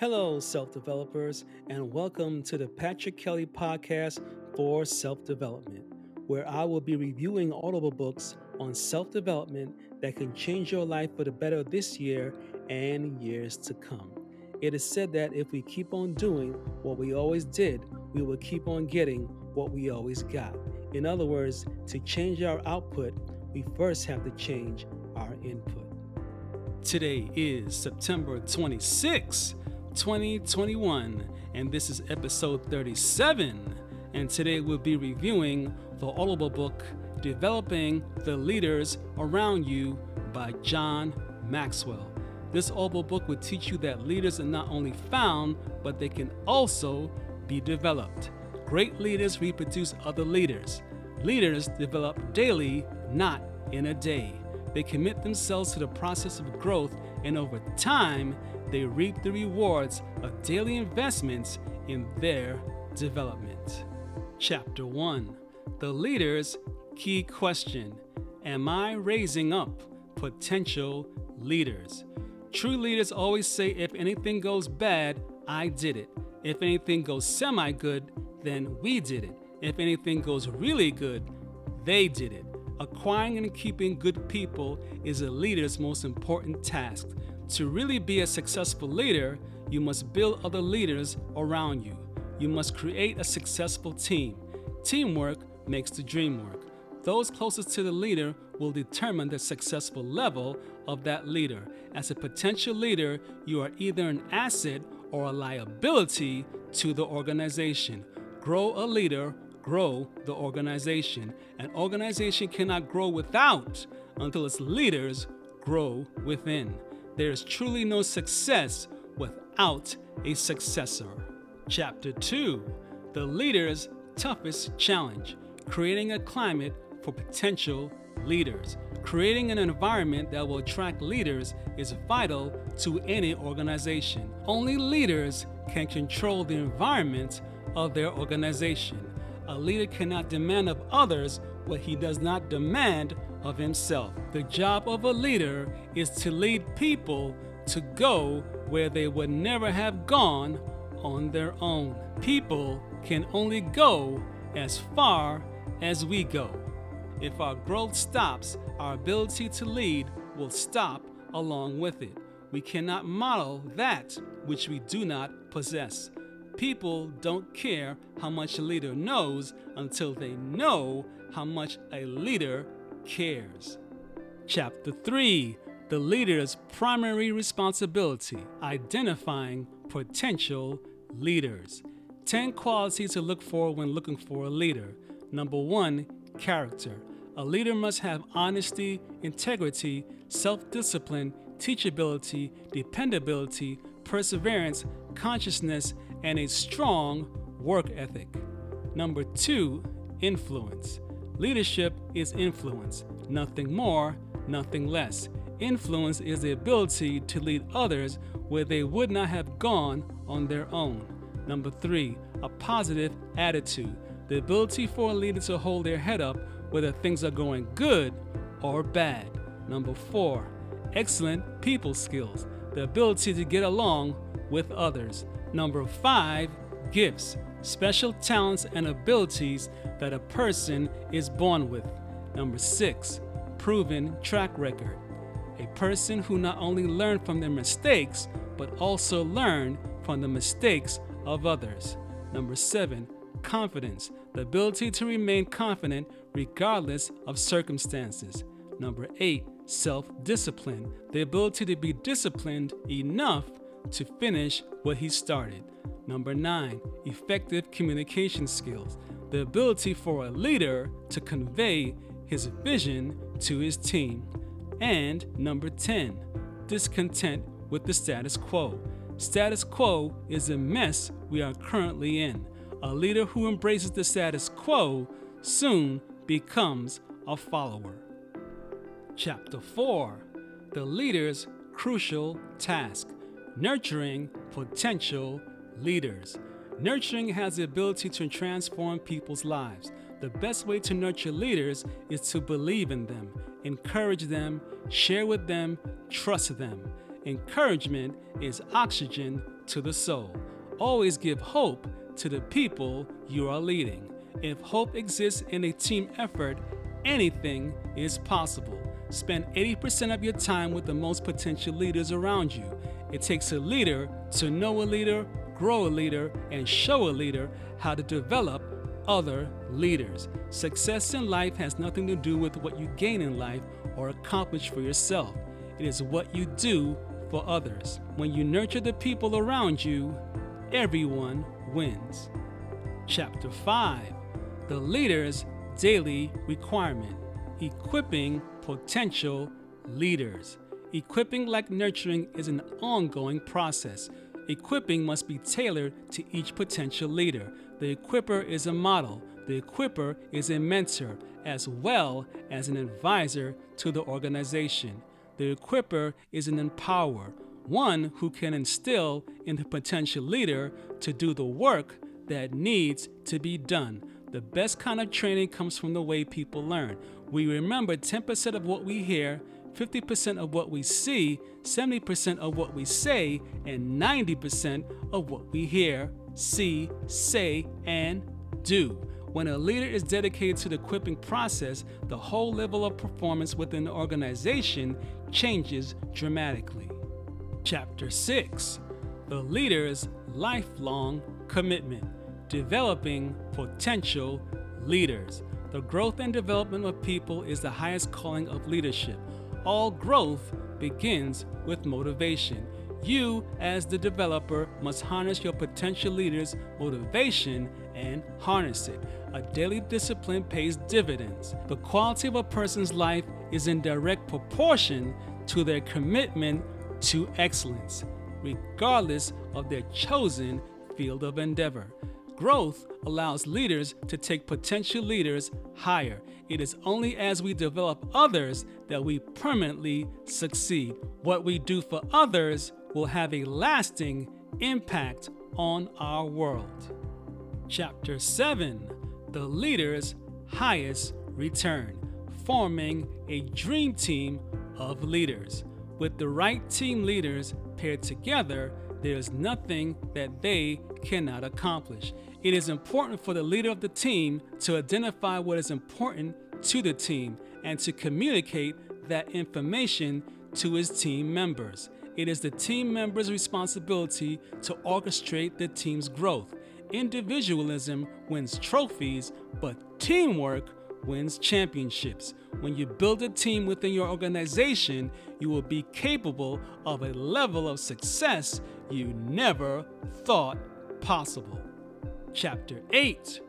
Hello, self developers, and welcome to the Patrick Kelly Podcast for Self Development, where I will be reviewing audible books on self development that can change your life for the better this year and years to come. It is said that if we keep on doing what we always did, we will keep on getting what we always got. In other words, to change our output, we first have to change our input. Today is September 26th. 2021, and this is episode 37. And today we'll be reviewing the Audible book Developing the Leaders Around You by John Maxwell. This Audible book will teach you that leaders are not only found, but they can also be developed. Great leaders reproduce other leaders. Leaders develop daily, not in a day. They commit themselves to the process of growth, and over time, they reap the rewards of daily investments in their development. Chapter 1 The Leader's Key Question Am I raising up potential leaders? True leaders always say if anything goes bad, I did it. If anything goes semi good, then we did it. If anything goes really good, they did it. Acquiring and keeping good people is a leader's most important task. To really be a successful leader, you must build other leaders around you. You must create a successful team. Teamwork makes the dream work. Those closest to the leader will determine the successful level of that leader. As a potential leader, you are either an asset or a liability to the organization. Grow a leader, grow the organization. An organization cannot grow without until its leaders grow within. There is truly no success without a successor. Chapter 2 The Leader's Toughest Challenge Creating a Climate for Potential Leaders. Creating an environment that will attract leaders is vital to any organization. Only leaders can control the environment of their organization. A leader cannot demand of others what he does not demand of himself. The job of a leader is to lead people to go where they would never have gone on their own. People can only go as far as we go. If our growth stops, our ability to lead will stop along with it. We cannot model that which we do not possess. People don't care how much a leader knows until they know how much a leader cares. Chapter 3 The Leader's Primary Responsibility Identifying Potential Leaders. 10 qualities to look for when looking for a leader. Number 1 Character. A leader must have honesty, integrity, self discipline, teachability, dependability, perseverance, consciousness, and a strong work ethic. Number two, influence. Leadership is influence, nothing more, nothing less. Influence is the ability to lead others where they would not have gone on their own. Number three, a positive attitude. The ability for a leader to hold their head up whether things are going good or bad. Number four, excellent people skills. The ability to get along with others. Number five, gifts special talents and abilities that a person is born with. Number six, proven track record. A person who not only learned from their mistakes, but also learned from the mistakes of others. Number seven, confidence, the ability to remain confident regardless of circumstances. Number eight, self discipline, the ability to be disciplined enough to finish what he started. Number nine, effective communication skills, the ability for a leader to convey his vision to his team. And number 10, discontent with the status quo. Status quo is a mess we are currently in. A leader who embraces the status quo soon becomes a follower. Chapter 4 The Leader's Crucial Task Nurturing Potential leaders. Nurturing has the ability to transform people's lives. The best way to nurture leaders is to believe in them, encourage them, share with them, trust them. Encouragement is oxygen to the soul. Always give hope to the people you are leading. If hope exists in a team effort, anything is possible. Spend 80% of your time with the most potential leaders around you. It takes a leader to know a leader, grow a leader, and show a leader how to develop other leaders. Success in life has nothing to do with what you gain in life or accomplish for yourself. It is what you do for others. When you nurture the people around you, everyone wins. Chapter 5 The Leader's Daily Requirement Equipping Potential Leaders. Equipping, like nurturing, is an ongoing process. Equipping must be tailored to each potential leader. The equipper is a model, the equipper is a mentor, as well as an advisor to the organization. The equipper is an empower, one who can instill in the potential leader to do the work that needs to be done. The best kind of training comes from the way people learn. We remember 10% of what we hear, 50% of what we see, 70% of what we say, and 90% of what we hear, see, say, and do. When a leader is dedicated to the equipping process, the whole level of performance within the organization changes dramatically. Chapter 6 The Leader's Lifelong Commitment Developing Potential Leaders. The growth and development of people is the highest calling of leadership. All growth begins with motivation. You, as the developer, must harness your potential leader's motivation and harness it. A daily discipline pays dividends. The quality of a person's life is in direct proportion to their commitment to excellence, regardless of their chosen field of endeavor. Growth allows leaders to take potential leaders higher. It is only as we develop others that we permanently succeed. What we do for others will have a lasting impact on our world. Chapter 7 The Leader's Highest Return Forming a Dream Team of Leaders. With the right team leaders paired together, there is nothing that they cannot accomplish. It is important for the leader of the team to identify what is important to the team and to communicate that information to his team members. It is the team members' responsibility to orchestrate the team's growth. Individualism wins trophies, but teamwork wins championships. When you build a team within your organization, you will be capable of a level of success you never thought possible. Chapter 8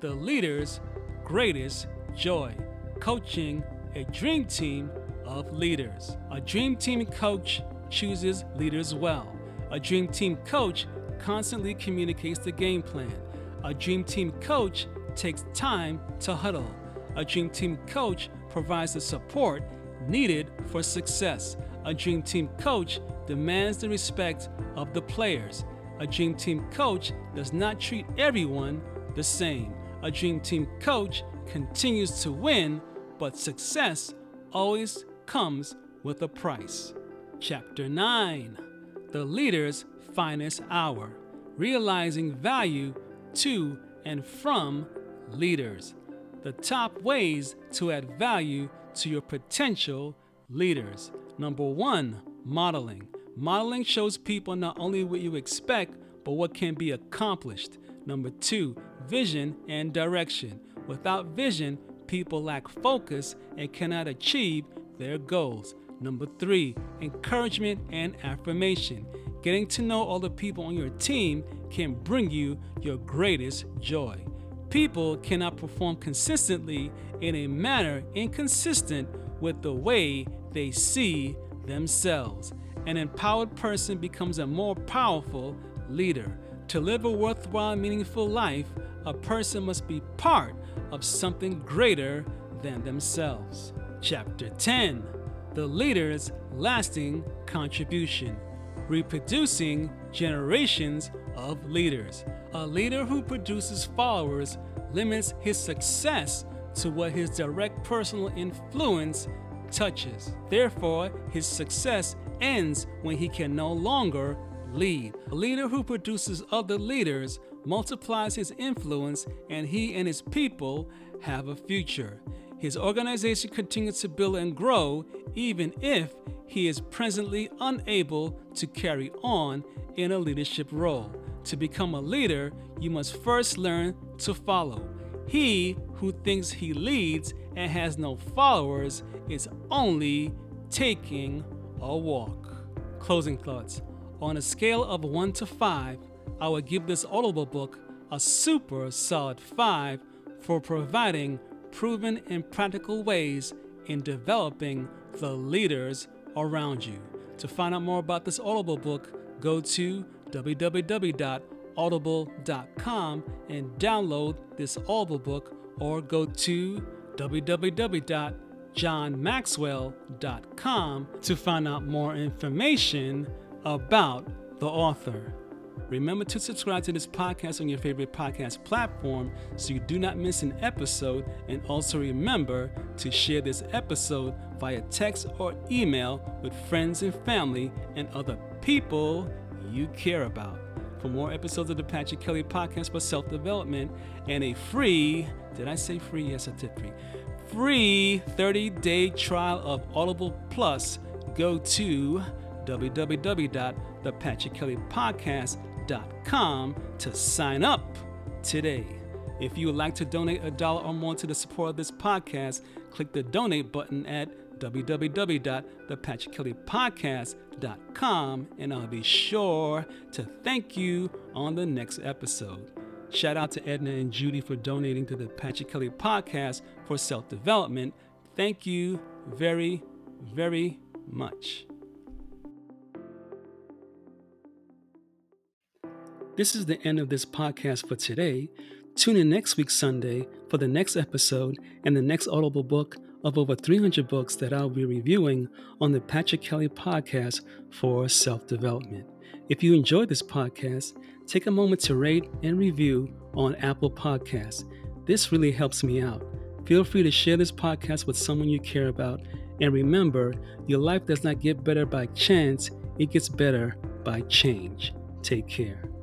The Leader's Greatest Joy Coaching a Dream Team of Leaders. A Dream Team coach chooses leaders well. A Dream Team coach constantly communicates the game plan. A Dream Team coach takes time to huddle. A Dream Team coach provides the support needed for success. A Dream Team coach demands the respect of the players. A Dream Team coach does not treat everyone the same. A Dream Team coach continues to win, but success always comes with a price. Chapter 9 The Leader's Finest Hour Realizing Value to and from Leaders. The top ways to add value to your potential leaders. Number one, modeling. Modeling shows people not only what you expect, but what can be accomplished. Number two, vision and direction. Without vision, people lack focus and cannot achieve their goals. Number three, encouragement and affirmation. Getting to know all the people on your team can bring you your greatest joy. People cannot perform consistently in a manner inconsistent with the way they see themselves. An empowered person becomes a more powerful leader. To live a worthwhile, meaningful life, a person must be part of something greater than themselves. Chapter 10 The Leader's Lasting Contribution Reproducing Generations of Leaders. A leader who produces followers limits his success to what his direct personal influence touches. Therefore, his success ends when he can no longer lead. A leader who produces other leaders multiplies his influence, and he and his people have a future. His organization continues to build and grow even if he is presently unable to carry on in a leadership role. To become a leader, you must first learn to follow. He who thinks he leads and has no followers is only taking a walk. Closing thoughts. On a scale of 1 to 5, I would give this Audible book a super solid 5 for providing proven and practical ways in developing the leaders around you. To find out more about this Audible book, go to www.audible.com and download this Audible book or go to www.johnmaxwell.com to find out more information about the author. Remember to subscribe to this podcast on your favorite podcast platform so you do not miss an episode. And also remember to share this episode via text or email with friends and family and other people you care about. For more episodes of the Patrick Kelly Podcast for Self Development and a free, did I say free? Yes, I did free. Free 30 day trial of Audible Plus, go to www.thepatrickkellypodcast.com to sign up today. If you would like to donate a dollar or more to the support of this podcast, click the donate button at www.thepatrickkellypodcast.com and I'll be sure to thank you on the next episode. Shout out to Edna and Judy for donating to the Patrick Kelly Podcast for self development. Thank you very, very much. This is the end of this podcast for today. Tune in next week, Sunday, for the next episode and the next Audible book of over 300 books that I'll be reviewing on the Patrick Kelly podcast for self development. If you enjoyed this podcast, take a moment to rate and review on Apple Podcasts. This really helps me out. Feel free to share this podcast with someone you care about. And remember, your life does not get better by chance, it gets better by change. Take care.